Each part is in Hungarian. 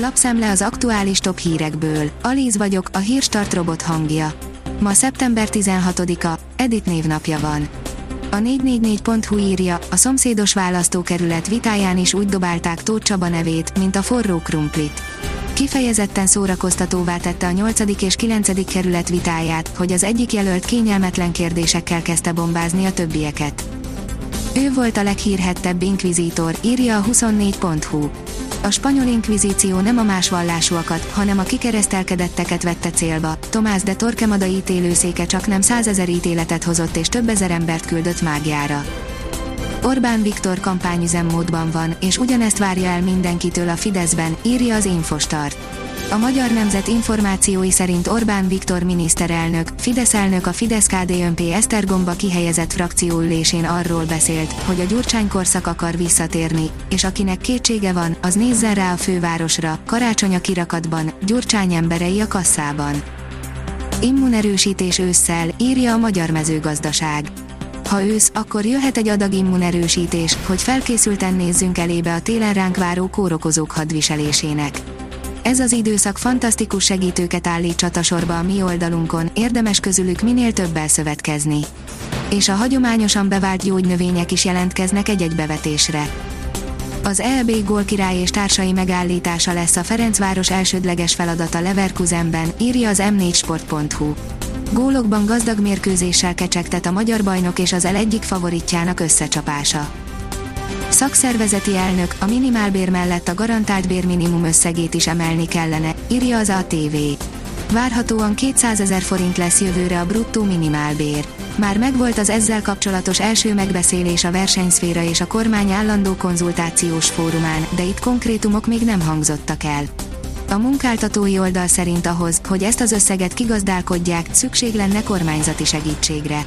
Lapszemle az aktuális top hírekből. Alíz vagyok, a hírstart robot hangja. Ma szeptember 16-a, Edit névnapja van. A 444.hu írja, a szomszédos választókerület vitáján is úgy dobálták Tóth Csaba nevét, mint a forró krumplit. Kifejezetten szórakoztatóvá tette a 8. és 9. kerület vitáját, hogy az egyik jelölt kényelmetlen kérdésekkel kezdte bombázni a többieket. Ő volt a leghírhettebb inkvizítor, írja a 24.hu. A spanyol inkvizíció nem a más vallásúakat, hanem a kikeresztelkedetteket vette célba. Tomás de Torquemada ítélőszéke csak nem százezer ítéletet hozott és több ezer embert küldött mágiára. Orbán Viktor kampányüzemmódban van, és ugyanezt várja el mindenkitől a Fideszben, írja az Infostart. A Magyar Nemzet információi szerint Orbán Viktor miniszterelnök, Fidesz elnök a fidesz KDNP Esztergomba kihelyezett frakcióülésén arról beszélt, hogy a Gyurcsány korszak akar visszatérni, és akinek kétsége van, az nézzen rá a fővárosra, karácsony a kirakatban, Gyurcsány emberei a kasszában. Immunerősítés ősszel, írja a Magyar Mezőgazdaság. Ha ősz, akkor jöhet egy adag immunerősítés, hogy felkészülten nézzünk elébe a télen ránk váró kórokozók hadviselésének. Ez az időszak fantasztikus segítőket állít csatasorba a mi oldalunkon, érdemes közülük minél többel szövetkezni. És a hagyományosan bevált gyógynövények is jelentkeznek egy-egy bevetésre. Az EB gólkirály és társai megállítása lesz a Ferencváros elsődleges feladata Leverkusenben, írja az m4sport.hu. Gólokban gazdag mérkőzéssel kecsegtet a magyar bajnok és az el egyik favoritjának összecsapása. Szakszervezeti elnök, a minimálbér mellett a garantált bérminimum összegét is emelni kellene, írja az ATV. Várhatóan 200 ezer forint lesz jövőre a bruttó minimálbér. Már megvolt az ezzel kapcsolatos első megbeszélés a versenyszféra és a kormány állandó konzultációs fórumán, de itt konkrétumok még nem hangzottak el. A munkáltatói oldal szerint ahhoz, hogy ezt az összeget kigazdálkodják, szükség lenne kormányzati segítségre.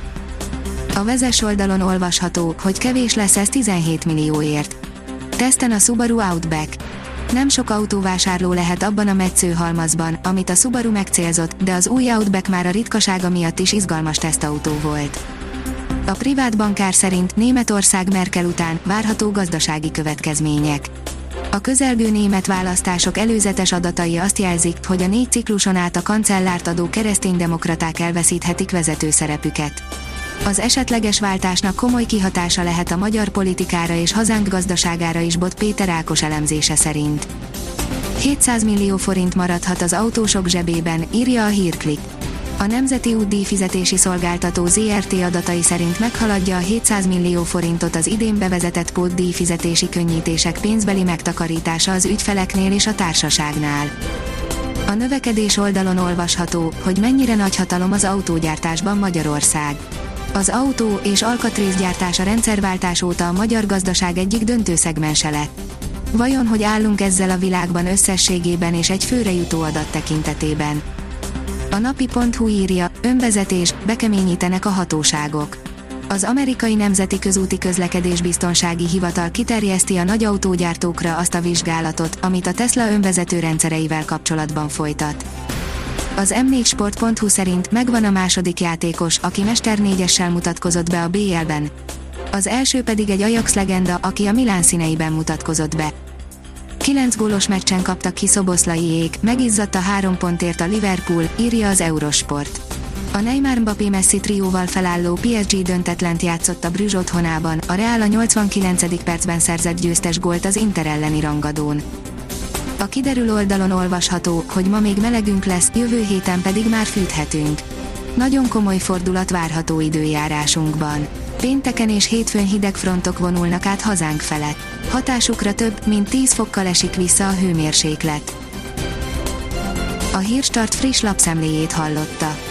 A vezes oldalon olvasható, hogy kevés lesz ez 17 millióért. Teszten a Subaru Outback. Nem sok autóvásárló lehet abban a metszőhalmazban, amit a Subaru megcélzott, de az új Outback már a ritkasága miatt is izgalmas tesztautó volt. A privát bankár szerint Németország Merkel után várható gazdasági következmények. A közelgő német választások előzetes adatai azt jelzik, hogy a négy cikluson át a kancellárt adó kereszténydemokraták elveszíthetik vezető szerepüket. Az esetleges váltásnak komoly kihatása lehet a magyar politikára és hazánk gazdaságára is Bot Péter Ákos elemzése szerint. 700 millió forint maradhat az autósok zsebében, írja a hírklik. A Nemzeti Útdíj fizetési szolgáltató ZRT adatai szerint meghaladja a 700 millió forintot az idén bevezetett pótdíj fizetési könnyítések pénzbeli megtakarítása az ügyfeleknél és a társaságnál. A növekedés oldalon olvasható, hogy mennyire nagy hatalom az autógyártásban Magyarország. Az autó és alkatrészgyártás a rendszerváltás óta a magyar gazdaság egyik döntő szegmense lett. Vajon hogy állunk ezzel a világban összességében és egy főre jutó adat tekintetében? A napi.hu írja, önvezetés, bekeményítenek a hatóságok. Az amerikai Nemzeti Közúti Közlekedés Biztonsági Hivatal kiterjeszti a nagy autógyártókra azt a vizsgálatot, amit a Tesla önvezető rendszereivel kapcsolatban folytat. Az m4sport.hu szerint megvan a második játékos, aki Mester 4 mutatkozott be a BL-ben. Az első pedig egy Ajax legenda, aki a Milán színeiben mutatkozott be. 9 gólos meccsen kaptak ki Szoboszlaiék, megizzadt a három pontért a Liverpool, írja az Eurosport. A Neymar Mbappé Messi trióval felálló PSG döntetlent játszott a Brüzs otthonában, a Real a 89. percben szerzett győztes gólt az Inter elleni rangadón. A kiderül oldalon olvasható, hogy ma még melegünk lesz, jövő héten pedig már fűthetünk. Nagyon komoly fordulat várható időjárásunkban. Pénteken és hétfőn hideg frontok vonulnak át hazánk felett. Hatásukra több, mint 10 fokkal esik vissza a hőmérséklet. A Hírstart friss lapszemléjét hallotta.